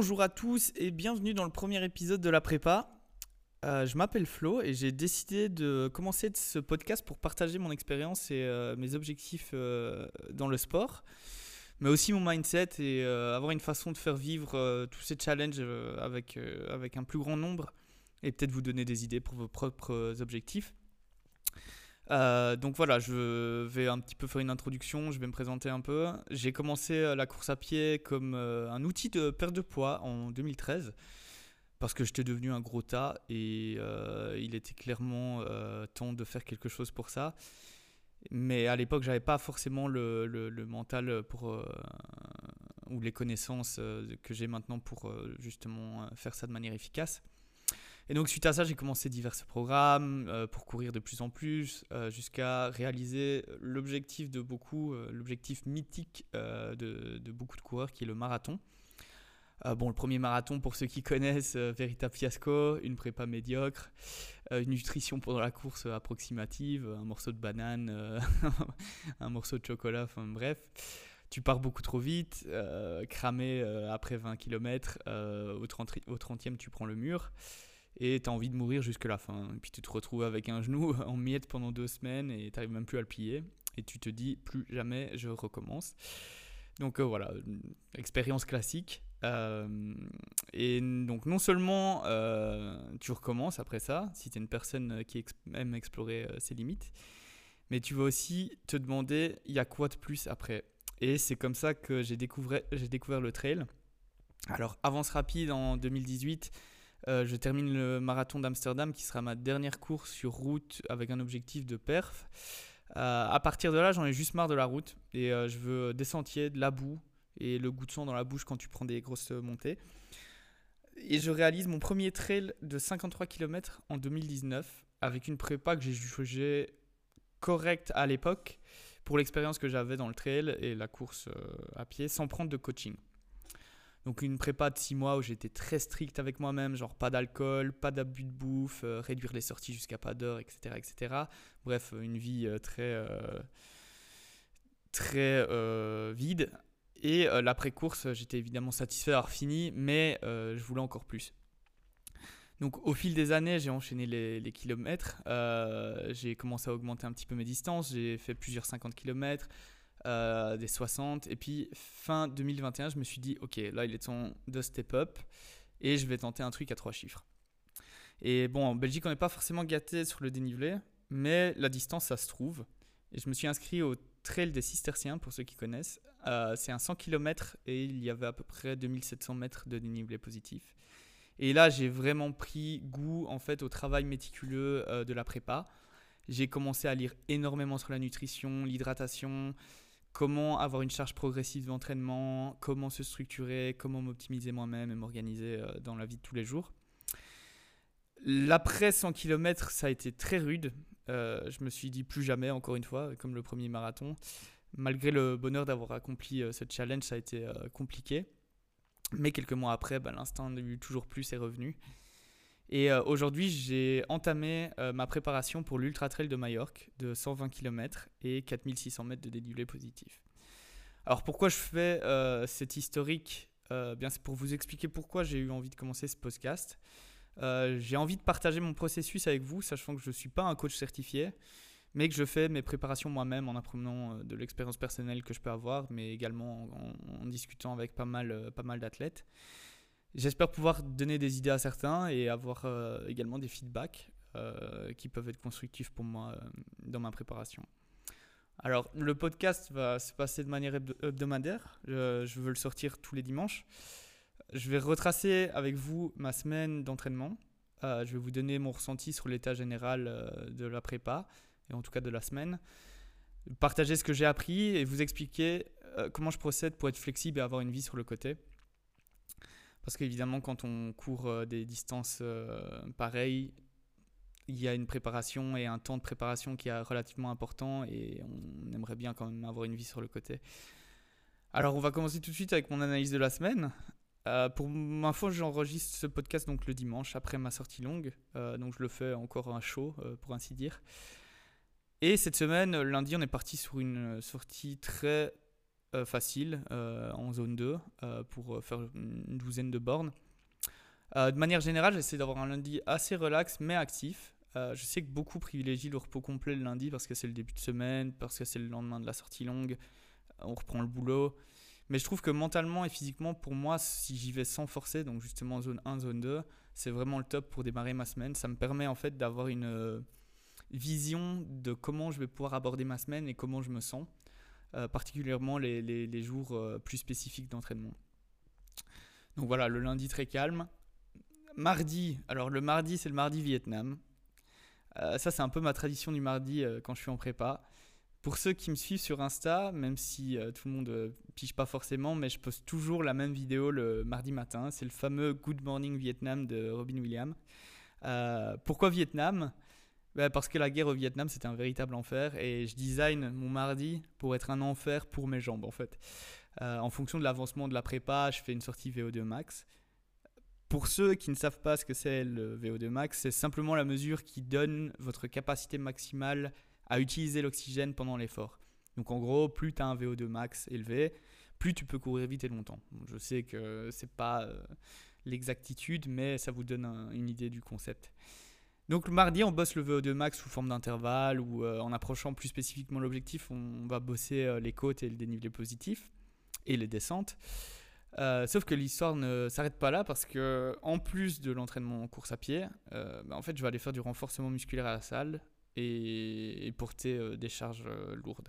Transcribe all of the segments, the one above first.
Bonjour à tous et bienvenue dans le premier épisode de la prépa. Euh, je m'appelle Flo et j'ai décidé de commencer ce podcast pour partager mon expérience et euh, mes objectifs euh, dans le sport, mais aussi mon mindset et avoir une façon de faire vivre tous ces challenges avec, avec un plus grand nombre et peut-être vous donner des idées pour vos propres objectifs. Donc voilà, je vais un petit peu faire une introduction, je vais me présenter un peu. J'ai commencé la course à pied comme un outil de perte de poids en 2013 parce que j'étais devenu un gros tas et euh, il était clairement euh, temps de faire quelque chose pour ça. Mais à l'époque, j'avais pas forcément le, mental pour euh, ou les connaissances que j'ai maintenant pour justement faire ça de manière efficace. Et donc suite à ça, j'ai commencé divers programmes pour courir de plus en plus, jusqu'à réaliser l'objectif de beaucoup, l'objectif mythique de, beaucoup de coureurs, qui est le marathon. Euh, bon, le premier marathon, pour ceux qui connaissent, euh, véritable fiasco, une prépa médiocre, euh, une nutrition pendant la course approximative, un morceau de banane, un morceau de chocolat, enfin bref. Tu pars beaucoup trop vite, cramé après 20 km, au, 30, au 30e tu prends le mur et tu as envie de mourir jusque la fin. Et puis tu te retrouves avec un genou en miettes pendant deux semaines et tu n'arrives même plus à le plier. Et tu te dis, plus jamais je recommence. Donc voilà, expérience classique. Euh, et donc non seulement euh, tu recommences après ça, si tu es une personne qui aime explorer euh, ses limites, mais tu vas aussi te demander, il y a quoi de plus après? Et c'est comme ça que j'ai découvert le trail. Alors, avance rapide en 2018, je termine le marathon d'Amsterdam qui sera ma dernière course sur route avec un objectif de perf. à partir de là, j'en ai juste marre de la route et je veux des sentiers, de la boue, et le goût de sang dans la bouche quand tu prends des grosses montées. Et je réalise mon premier trail de 53 km en 2019 avec une prépa que j'ai jugée correcte à l'époque pour l'expérience que j'avais dans le trail et la course euh, à pied sans prendre de coaching. Donc une prépa de 6 mois où j'étais très strict avec moi-même, genre pas d'alcool, pas d'abus de bouffe, euh, réduire les sorties jusqu'à pas d'heure, etc., etc. Bref, une vie euh, très, très vide et euh, l'après-course, j'étais évidemment satisfait d'avoir fini, mais euh, je voulais encore plus. Donc au fil des années, j'ai enchaîné les, kilomètres, euh, j'ai commencé à augmenter un petit peu mes distances, j'ai fait plusieurs 50 km, des 60, et puis fin 2021, je me suis dit, ok, là il est temps de step up, et je vais tenter un truc à trois chiffres. Et bon, en Belgique, on n'est pas forcément gâté sur le dénivelé, mais la distance, ça se trouve. Et je me suis inscrit au Trail des Cisterciens, pour ceux qui connaissent, euh, c'est un 100 km et il y avait à peu près 2700 mètres de dénivelé positif. Et là, j'ai vraiment pris goût en fait au travail méticuleux euh, de la prépa. J'ai commencé à lire énormément sur la nutrition, l'hydratation, comment avoir une charge progressive d'entraînement, comment se structurer, comment m'optimiser moi-même et m'organiser euh, dans la vie de tous les jours. L'après 100 km, ça a été très rude. je me suis dit plus jamais, encore une fois, comme le premier marathon malgré le bonheur d'avoir accompli euh, ce challenge, ça a été euh, compliqué. Mais quelques mois après, bah, l'instinct de toujours plus est revenu. Et euh, aujourd'hui, j'ai entamé ma préparation pour l'Ultra Trail de Majorque de 120 km et 4600 mètres de dénivelé positif. Alors pourquoi je fais cet historique? Bien, c'est pour vous expliquer pourquoi j'ai eu envie de commencer ce podcast. j'ai envie de partager mon processus avec vous, sachant que je ne suis pas un coach certifié mais que je fais mes préparations moi-même en apprenant euh, de l'expérience personnelle que je peux avoir, mais également en, discutant avec pas mal, euh, pas mal d'athlètes. J'espère pouvoir donner des idées à certains et avoir euh, également des feedbacks qui peuvent être constructifs pour moi dans ma préparation. Alors, le podcast va se passer de manière hebdomadaire. Je, veux le sortir tous les dimanches. Je vais retracer avec vous ma semaine d'entraînement. je vais vous donner mon ressenti sur l'état général de la prépa, et en tout cas de la semaine. Partager ce que j'ai appris et vous expliquer euh, comment je procède pour être flexible et avoir une vie sur le côté. Parce qu'évidemment, quand on court euh, des distances euh, pareilles, il y a une préparation et un temps de préparation qui est relativement important et on aimerait bien quand même avoir une vie sur le côté. Alors, on va commencer tout de suite avec mon analyse de la semaine. pour ma foi, j'enregistre ce podcast donc le dimanche après ma sortie longue, donc je le fais encore un show pour ainsi dire. Et cette semaine, lundi, on est parti sur une sortie très facile en zone 2 pour faire une douzaine de bornes. de manière générale, j'essaie d'avoir un lundi assez relax mais actif. je sais que beaucoup privilégient le repos complet le lundi parce que c'est le début de semaine, parce que c'est le lendemain de la sortie longue, on reprend le boulot. Mais je trouve que mentalement et physiquement, pour moi, si j'y vais sans forcer, donc justement zone 1, zone 2, c'est vraiment le top pour démarrer ma semaine. Ça me permet en fait d'avoir une euh, vision de comment je vais pouvoir aborder ma semaine et comment je me sens, euh, particulièrement les, les, jours euh, plus spécifiques d'entraînement. Donc voilà, le lundi très calme. Mardi, alors le mardi, c'est le mardi Vietnam. ça, c'est un peu ma tradition du mardi quand je suis en prépa. Pour ceux qui me suivent sur Insta, même si euh, tout le monde euh, pige pas forcément, mais je poste toujours la même vidéo le mardi matin. C'est le fameux Good Morning Vietnam de Robin Williams. Euh, pourquoi Vietnam? Ben, Parce que la guerre au Vietnam, c'était un véritable enfer et je design mon mardi pour être un enfer pour mes jambes en fait. en fonction de l'avancement de la prépa, je fais une sortie VO2 max. Pour ceux qui ne savent pas ce que c'est le VO2 max, c'est simplement la mesure qui donne votre capacité maximale à utiliser l'oxygène pendant l'effort. Donc en gros, plus tu as un VO2 max élevé, plus tu peux courir vite et longtemps. Je sais que c'est pas euh, l'exactitude, mais ça vous donne une idée du concept. Donc le mardi, on bosse le VO2 max sous forme d'intervalle ou euh, en approchant plus spécifiquement l'objectif, on, va bosser euh, les côtes et le dénivelé positif et les descentes. sauf que l'histoire ne s'arrête pas là parce que en plus de l'entraînement en course à pied, bah, en fait, je vais aller faire du renforcement musculaire à la salle et, porter euh, des charges euh, lourdes.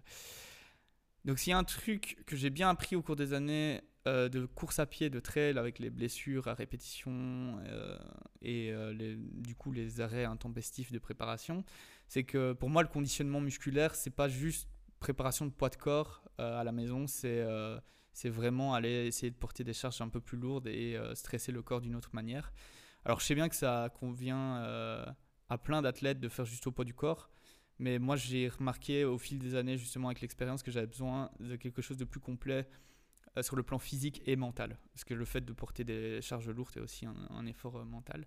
Donc s'il y a un truc que j'ai bien appris au cours des années euh, de course à pied, de trail avec les blessures à répétition et du coup les arrêts intempestifs de préparation, c'est que pour moi le conditionnement musculaire c'est pas juste préparation de poids de corps à la maison, c'est c'est vraiment aller essayer de porter des charges un peu plus lourdes et stresser le corps d'une autre manière. Alors je sais bien que ça convient à plein d'athlètes de faire juste au poids du corps. Mais moi, j'ai remarqué au fil des années, justement avec l'expérience, que j'avais besoin de quelque chose de plus complet euh, sur le plan physique et mental. Parce que le fait de porter des charges lourdes est aussi un, effort euh, mental.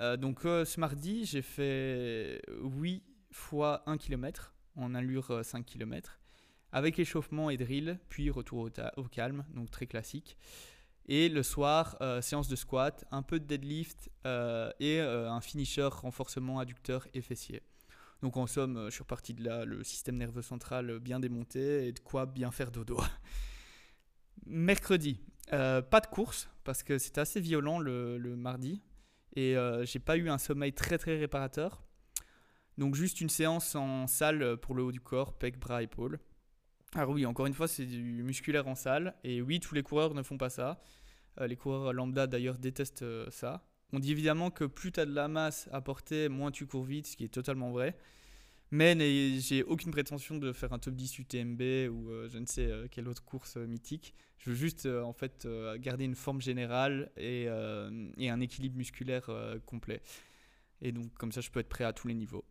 Euh, donc ce mardi, j'ai fait 8 fois 1 km en allure 5 km, avec échauffement et drill, puis retour au, calme, donc très classique. Et le soir, euh, séance de squat, un peu de deadlift euh, et euh, un finisher renforcement adducteur et fessier. Donc en somme, je suis reparti de là, le système nerveux central bien démonté et de quoi bien faire dodo. Mercredi, pas de course parce que c'était assez violent le, mardi et j'ai pas eu un sommeil très très réparateur. Donc juste une séance en salle pour le haut du corps, pec, bras, épaules. Alors oui, encore une fois, c'est du musculaire en salle. Et oui, tous les coureurs ne font pas ça. Euh, les coureurs lambda d'ailleurs détestent euh, ça. On dit évidemment que plus tu as de la masse à porter, moins tu cours vite, ce qui est totalement vrai. Mais j'ai aucune prétention de faire un top 10 UTMB ou euh, je ne sais quelle autre course mythique. Je veux juste en fait garder une forme générale et, un équilibre musculaire complet. Et donc comme ça je peux être prêt à tous les niveaux.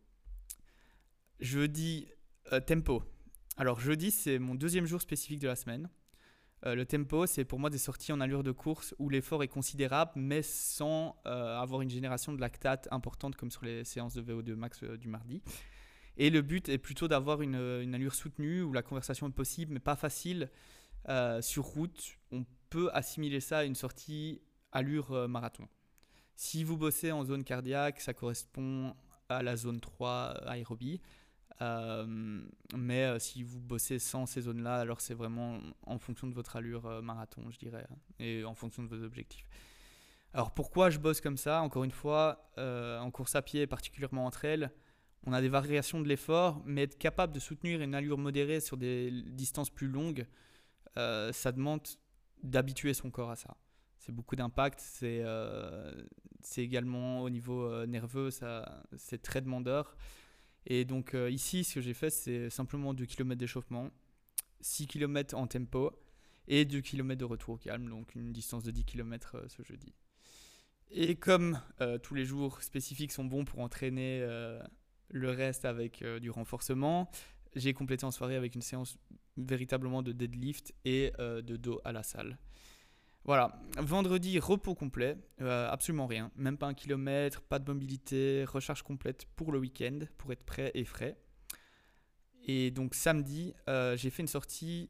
Jeudi, tempo. Alors jeudi, c'est mon deuxième jour spécifique de la semaine. Euh, le tempo, c'est pour moi des sorties en allure de course où l'effort est considérable, mais sans euh, avoir une génération de lactate importante comme sur les séances de VO2 max euh, du mardi. Et le but est plutôt d'avoir une, une, allure soutenue où la conversation est possible, mais pas facile. sur route, on peut assimiler ça à une sortie allure marathon. Si vous bossez en zone cardiaque, ça correspond à la zone 3 aérobie. Euh, mais euh, si vous bossez sans ces zones-là, alors c'est vraiment en fonction de votre allure euh, marathon, je dirais, hein, et en fonction de vos objectifs. Alors pourquoi je bosse comme ça? Encore une fois, en course à pied, particulièrement entre elles, on a des variations de l'effort, mais être capable de soutenir une allure modérée sur des distances plus longues, ça demande d'habituer son corps à ça. C'est beaucoup d'impact, c'est également au niveau nerveux, c'est très demandeur. Et donc euh, ici, ce que j'ai fait, c'est simplement 2 km d'échauffement, 6 km en tempo et 2 km de retour au calme, donc une distance de 10 km euh, ce jeudi. Et comme euh, tous les jours spécifiques sont bons pour entraîner le reste avec du renforcement, j'ai complété en soirée avec une séance véritablement de deadlift et de dos à la salle. Voilà, vendredi, repos complet, euh, absolument rien, même pas un kilomètre, pas de mobilité, recharge complète pour le week-end, pour être prêt et frais. Et donc samedi, euh, j'ai fait une sortie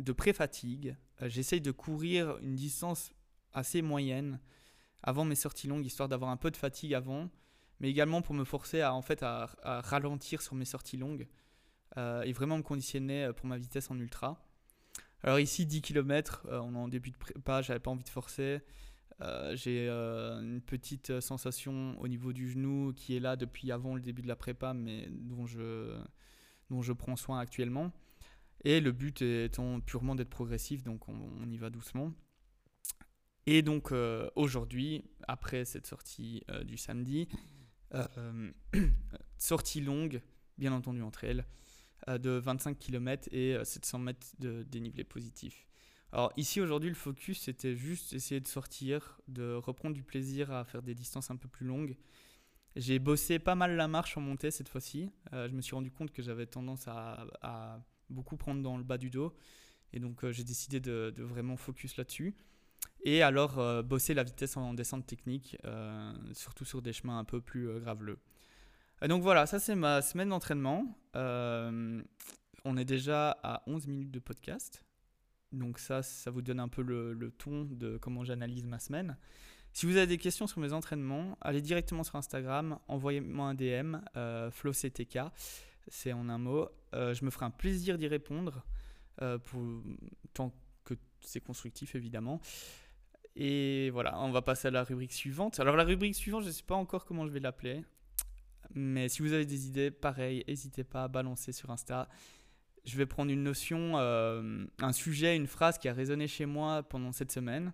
de pré-fatigue. J'essaye de courir une distance assez moyenne avant mes sorties longues, histoire d'avoir un peu de fatigue avant, mais également pour me forcer à, en fait, à, ralentir sur mes sorties longues et vraiment me conditionner pour ma vitesse en ultra. Alors ici, 10 km, on est en début de prépa, j'avais pas envie de forcer. Euh, j'ai euh, une petite sensation au niveau du genou qui est là depuis avant le début de la prépa, mais dont je, dont je prends soin actuellement. Et le but étant purement d'être progressif, donc on, y va doucement. Et donc euh, aujourd'hui, après cette sortie du samedi, sortie longue, bien entendu entre elles, de 25 km et 700 mètres de dénivelé positif. Alors ici aujourd'hui le focus c'était juste essayer de sortir, de reprendre du plaisir à faire des distances un peu plus longues. J'ai bossé pas mal la marche en montée cette fois-ci. Euh, je me suis rendu compte que j'avais tendance à, beaucoup prendre dans le bas du dos. Et donc euh, j'ai décidé de, vraiment focus là-dessus. Et alors euh, bosser la vitesse en descente technique, surtout sur des chemins un peu plus graveleux. donc voilà, ça c'est ma semaine d'entraînement. on est déjà à 11 minutes de podcast. Donc ça, ça vous donne un peu le, ton de comment j'analyse ma semaine. Si vous avez des questions sur mes entraînements, allez directement sur Instagram, envoyez-moi un DM, euh, FlowCTK, c'est en un mot. Euh, je me ferai un plaisir d'y répondre, euh, tant que c'est constructif évidemment. Et voilà, on va passer à la rubrique suivante. Alors la rubrique suivante, je ne sais pas encore comment je vais l'appeler, mais si vous avez des idées, pareil, n'hésitez pas à balancer sur Insta je vais prendre une notion, euh, un sujet, une phrase qui a résonné chez moi pendant cette semaine.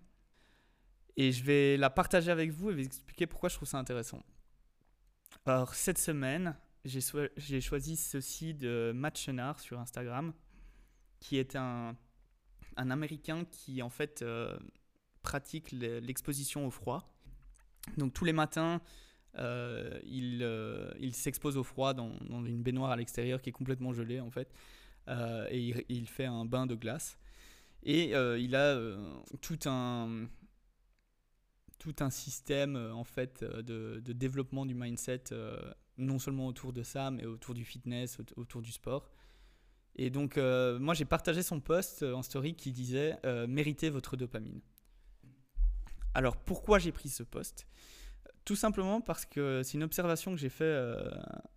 Et je vais la partager avec vous et vous expliquer pourquoi je trouve ça intéressant. Alors, cette semaine, j'ai choisi ceci de Matt Chenard sur Instagram, qui est un, Américain qui, en fait, euh, pratique l'exposition au froid. Donc, tous les matins, euh, il, il s'expose au froid dans, une baignoire à l'extérieur qui est complètement gelée, en fait. Euh, et il, fait un bain de glace. Et euh, il a euh, tout un tout un système en fait de, de développement du mindset non seulement autour de ça mais autour du fitness autour du sport et donc moi j'ai partagé son post en story qui disait méritez votre dopamine alors pourquoi j'ai pris ce post tout simplement parce que c'est une observation que j'ai fait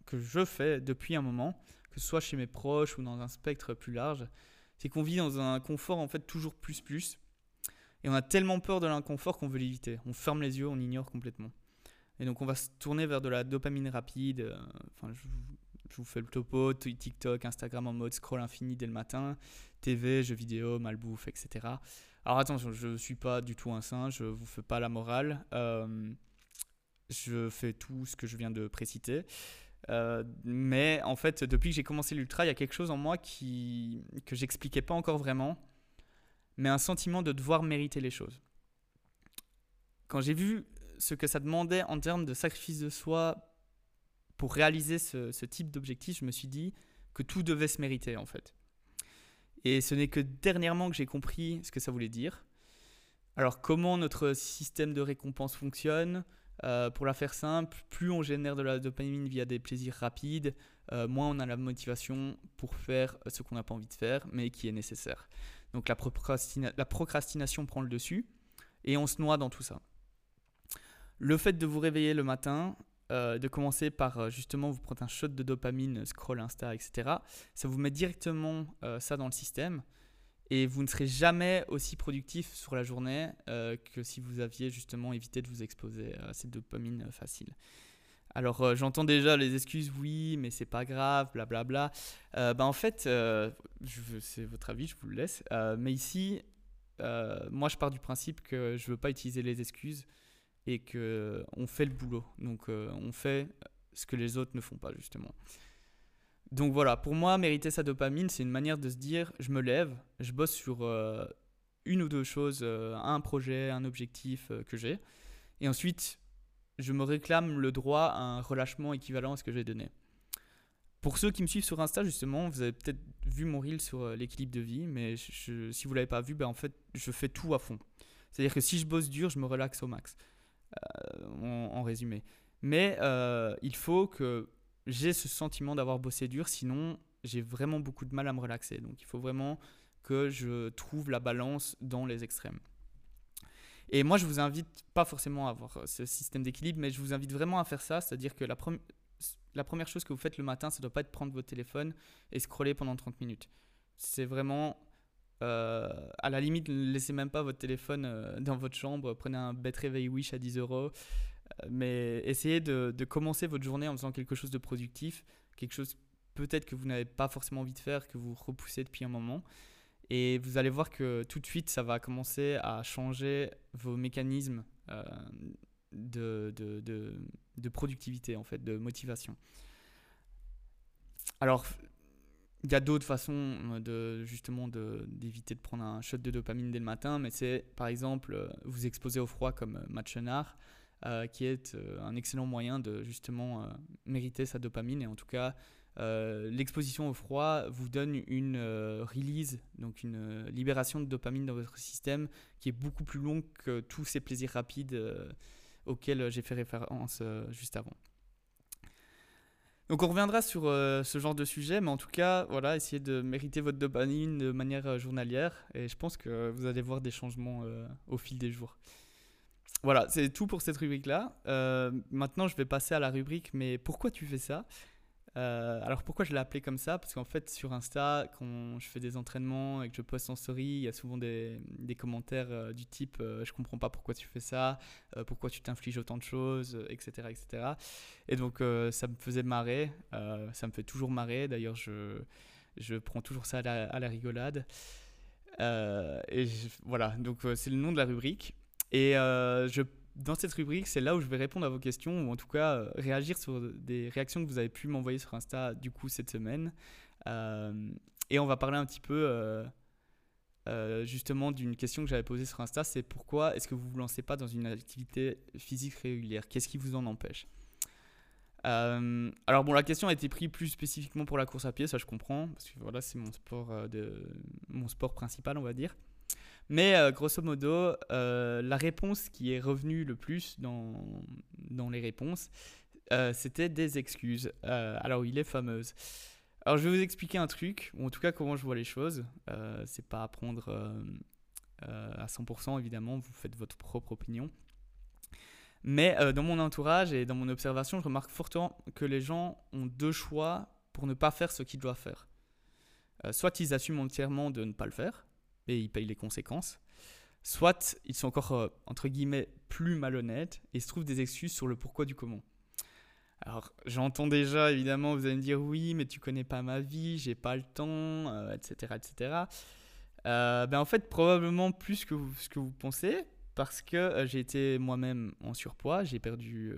que je fais depuis un moment que ce soit chez mes proches ou dans un spectre plus large, c'est qu'on vit dans un confort en fait toujours plus plus. Et on a tellement peur de l'inconfort qu'on veut l'éviter. On ferme les yeux, on ignore complètement. Et donc on va se tourner vers de la dopamine rapide. Euh, enfin, je, vous fais le topo, TikTok, Instagram en mode scroll infini dès le matin, TV, jeux vidéo, malbouffe, etc. Alors attention, je ne suis pas du tout un singe, je ne vous fais pas la morale. Euh, je fais tout ce que je viens de préciter. Euh, mais en fait, depuis que j'ai commencé l'ultra, il y a quelque chose en moi qui que j'expliquais pas encore vraiment, mais un sentiment de devoir mériter les choses. Quand j'ai vu ce que ça demandait en termes de sacrifice de soi pour réaliser ce, ce type d'objectif, je me suis dit que tout devait se mériter en fait. Et ce n'est que dernièrement que j'ai compris ce que ça voulait dire. Alors comment notre système de récompense fonctionne, euh, pour la faire simple, plus on génère de la dopamine via des plaisirs rapides, euh, moins on a la motivation pour faire ce qu'on n'a pas envie de faire, mais qui est nécessaire. Donc la, la, procrastination prend le dessus et on se noie dans tout ça. Le fait de vous réveiller le matin, euh, de commencer par justement vous prendre un shot de dopamine, scroll Insta, etc., ça vous met directement ça dans le système et vous ne serez jamais aussi productif sur la journée euh, que si vous aviez justement évité de vous exposer à cette dopamine facile. Alors euh, j'entends déjà les excuses, oui, mais c'est pas grave, blablabla. Euh, bah, en fait, c'est votre avis, je vous le laisse. mais ici, moi je pars du principe que je veux pas utiliser les excuses et que on fait le boulot. Donc on fait ce que les autres ne font pas justement. Donc voilà, pour moi, mériter sa dopamine, c'est une manière de se dire, je me lève, je bosse sur euh, une ou deux choses, euh, un projet, un objectif euh, que j'ai, et ensuite, je me réclame le droit à un relâchement équivalent à ce que j'ai donné. Pour ceux qui me suivent sur Insta, justement, vous avez peut-être vu mon reel sur l'équilibre de vie, mais si vous ne l'avez pas vu, ben en fait, je fais tout à fond. C'est-à-dire que si je bosse dur, je me relaxe au max, en, résumé. Mais il faut que j'ai ce sentiment d'avoir bossé dur, sinon j'ai vraiment beaucoup de mal à me relaxer. Donc il faut vraiment que je trouve la balance dans les extrêmes. Et moi, je vous invite pas forcément à avoir ce système d'équilibre, mais je vous invite vraiment à faire ça, c'est-à-dire que la, la première chose que vous faites le matin, ça ne doit pas être prendre votre téléphone et scroller pendant 30 minutes. C'est vraiment, euh, à la limite, ne laissez même pas votre téléphone euh, dans votre chambre, prenez un bête réveil Wish à 10 euros, euh, mais essayez de, commencer votre journée en faisant quelque chose de productif, quelque chose peut-être que vous n'avez pas forcément envie de faire, que vous repoussez depuis un moment. Et vous allez voir que tout de suite, ça va commencer à changer vos mécanismes de, de, productivité, en fait, de motivation. Alors, il y a d'autres façons euh, de, justement d'éviter de, prendre un shot de dopamine dès le matin, mais c'est par exemple euh, vous exposer au froid comme euh, match euh, qui est un excellent moyen de justement mériter sa dopamine. Et en tout cas, l'exposition au froid vous donne une release, donc une libération de dopamine dans votre système qui est beaucoup plus longue que tous ces plaisirs rapides auquel euh, j'ai fait référence juste avant. Donc on reviendra sur euh, ce genre de sujet, mais en tout cas, voilà, essayez de mériter votre dopamine de manière journalière, et je pense que vous allez voir des changements au fil des jours. Voilà, c'est tout pour cette rubrique-là. maintenant, je vais passer à la rubrique, mais pourquoi tu fais ça? Euh, alors pourquoi je l'ai appelé comme ça? Parce qu'en fait sur Insta, quand je fais des entraînements et que je poste en story, il y a souvent des, commentaires euh, du type euh, je comprends pas pourquoi tu fais ça, pourquoi tu t'infliges autant de choses, etc., etc. Et donc ça me faisait marrer, ça me fait toujours marrer. D'ailleurs je, je prends toujours ça à la, rigolade. et voilà, donc c'est le nom de la rubrique. Et je dans cette rubrique, c'est là où je vais répondre à vos questions, ou en tout cas euh, réagir sur des réactions que vous avez pu m'envoyer sur Insta du coup cette semaine. Euh, et on va parler un petit peu euh, justement d'une question que j'avais posée sur Insta, c'est pourquoi est-ce que vous vous lancez pas dans une activité physique régulière? Qu'est-ce qui vous en empêche? Alors bon, la question a été prise plus spécifiquement pour la course à pied, ça je comprends, parce que voilà, c'est mon sport de mon sport principal, on va dire. Mais euh, grosso modo, euh, la réponse qui est revenue le plus dans, dans les réponses, euh, c'était des excuses. alors, il est fameuse. Alors, je vais vous expliquer un truc, ou en tout cas comment je vois les choses. c'est pas à prendre à 100%, évidemment, vous faites votre propre opinion. Mais dans mon entourage et dans mon observation, je remarque fortement que les gens ont deux choix pour ne pas faire ce qu'ils doivent faire. soit ils assument entièrement de ne pas le faire, et ils payent les conséquences. Soit ils sont encore, euh, entre guillemets, plus malhonnêtes et se trouvent des excuses sur le pourquoi du comment. Alors, j'entends déjà, évidemment, vous allez me dire oui, mais tu connais pas ma vie, j'ai pas le temps, etc. Euh, etc. Euh, ben en fait, probablement plus que ce que vous pensez, parce que j'ai été moi-même en surpoids, j'ai perdu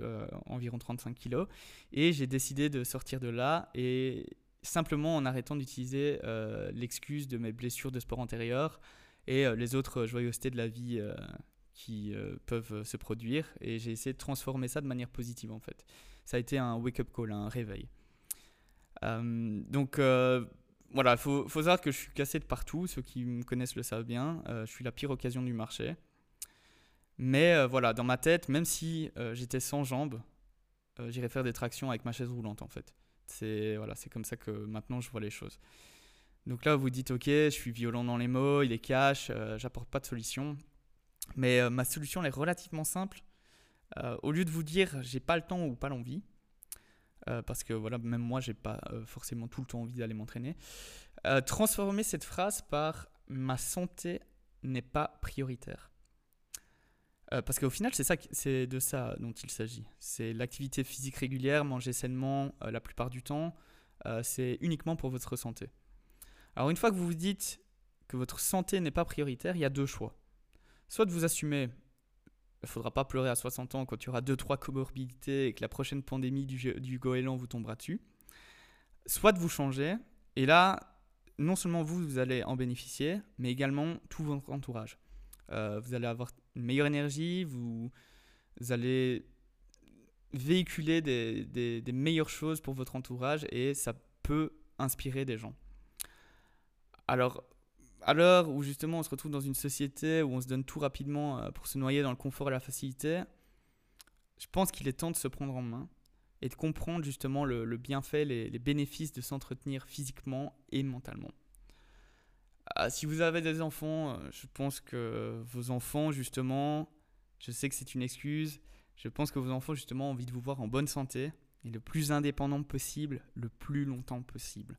environ 35 kilos, et j'ai décidé de sortir de là et simplement en arrêtant d'utiliser euh, l'excuse de mes blessures de sport antérieur et euh, les autres joyeusetés de la vie euh, qui peuvent se produire. Et j'ai essayé de transformer ça de manière positive en fait. Ça a été un wake-up call, un réveil. donc voilà, il faut, faut, savoir que je suis cassé de partout. Ceux qui me connaissent le savent bien. je suis la pire occasion du marché. Mais voilà, dans ma tête, même si j'étais sans jambes, j'irais faire des tractions avec ma chaise roulante en fait. C'est voilà, c'est comme ça que maintenant je vois les choses. Donc là, vous dites, ok, je suis violent dans les mots, il est cash, euh, j'apporte pas de solution. Mais euh, ma solution elle est relativement simple. Euh, au lieu de vous dire, j'ai pas le temps ou pas l'envie, parce que voilà, même moi, j'ai pas forcément tout le temps envie d'aller m'entraîner. transformer cette phrase par ma santé n'est pas prioritaire. Euh, parce qu'au final, c'est ça, c'est de ça dont il s'agit. C'est l'activité physique régulière, manger sainement euh, la plupart du temps. Euh, c'est uniquement pour votre santé. Alors une fois que vous vous dites que votre santé n'est pas prioritaire, il y a deux choix. Soit de vous assumer, il faudra pas pleurer à 60 ans quand il y aura 2-3 comorbidités et que la prochaine pandémie du, du goéland vous tombera dessus. Soit de vous changer, et là, non seulement vous, vous allez en bénéficier, mais également tout votre entourage. vous allez avoir une meilleure énergie, vous, allez véhiculer des, meilleures choses pour votre entourage et ça peut inspirer des gens. Alors, à l'heure où justement on se retrouve dans une société où on se donne tout rapidement euh, pour se noyer dans le confort et la facilité, je pense qu'il est temps de se prendre en main et de comprendre justement le, bienfait, les bénéfices de s'entretenir physiquement et mentalement. Ah, si vous avez des enfants, je pense que vos enfants, justement, je sais que c'est une excuse, je pense que vos enfants, justement, ont envie de vous voir en bonne santé et le plus indépendant possible, le plus longtemps possible.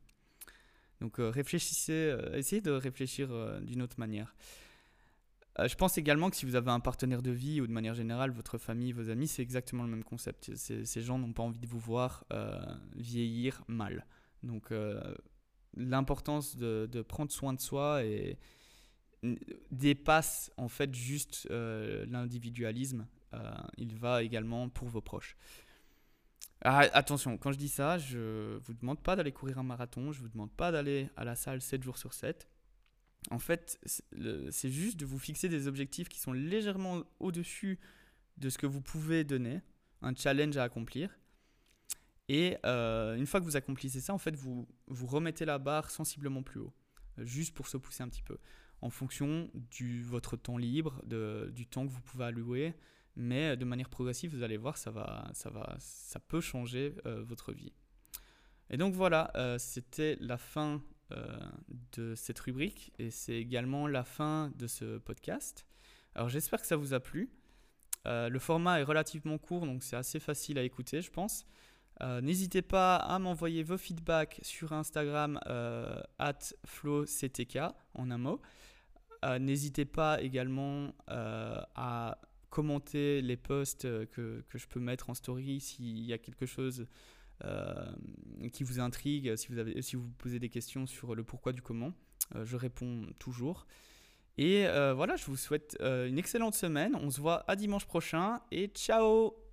Donc euh, réfléchissez, euh, essayez de réfléchir euh, d'une autre manière. je pense également que si vous avez un partenaire de vie ou de manière générale votre famille, vos amis, c'est exactement le même concept. Ces gens n'ont pas envie de vous voir vieillir mal. Donc l'importance de, de, prendre soin de soi et dépasse en fait juste l'individualisme. il va également pour vos proches. Ah, attention, quand je dis ça, je vous demande pas d'aller courir un marathon, je vous demande pas d'aller à la salle 7 jours sur 7. En fait, c'est juste de vous fixer des objectifs qui sont légèrement au-dessus de ce que vous pouvez donner, un challenge à accomplir. Et euh, une fois que vous accomplissez ça, en fait, vous, vous remettez la barre sensiblement plus haut, juste pour se pousser un petit peu, en fonction de votre temps libre, du temps que vous pouvez allouer, mais euh, de manière progressive, vous allez voir, ça, va, ça, va, ça peut changer euh, votre vie. Et donc voilà, euh, c'était la fin de cette rubrique et c'est également la fin de ce podcast. Alors j'espère que ça vous a plu. le format est relativement court, donc c'est assez facile à écouter, je pense. N'hésitez pas à m'envoyer vos feedbacks sur Instagram at flowctk en un mot. N'hésitez pas également à commenter les posts euh, que, que, je peux mettre en story s'il y a quelque chose euh, qui vous intrigue, si vous, avez, si vous posez des questions sur le pourquoi du comment. Euh, je réponds toujours. Et voilà, je vous souhaite une excellente semaine. On se voit à dimanche prochain et ciao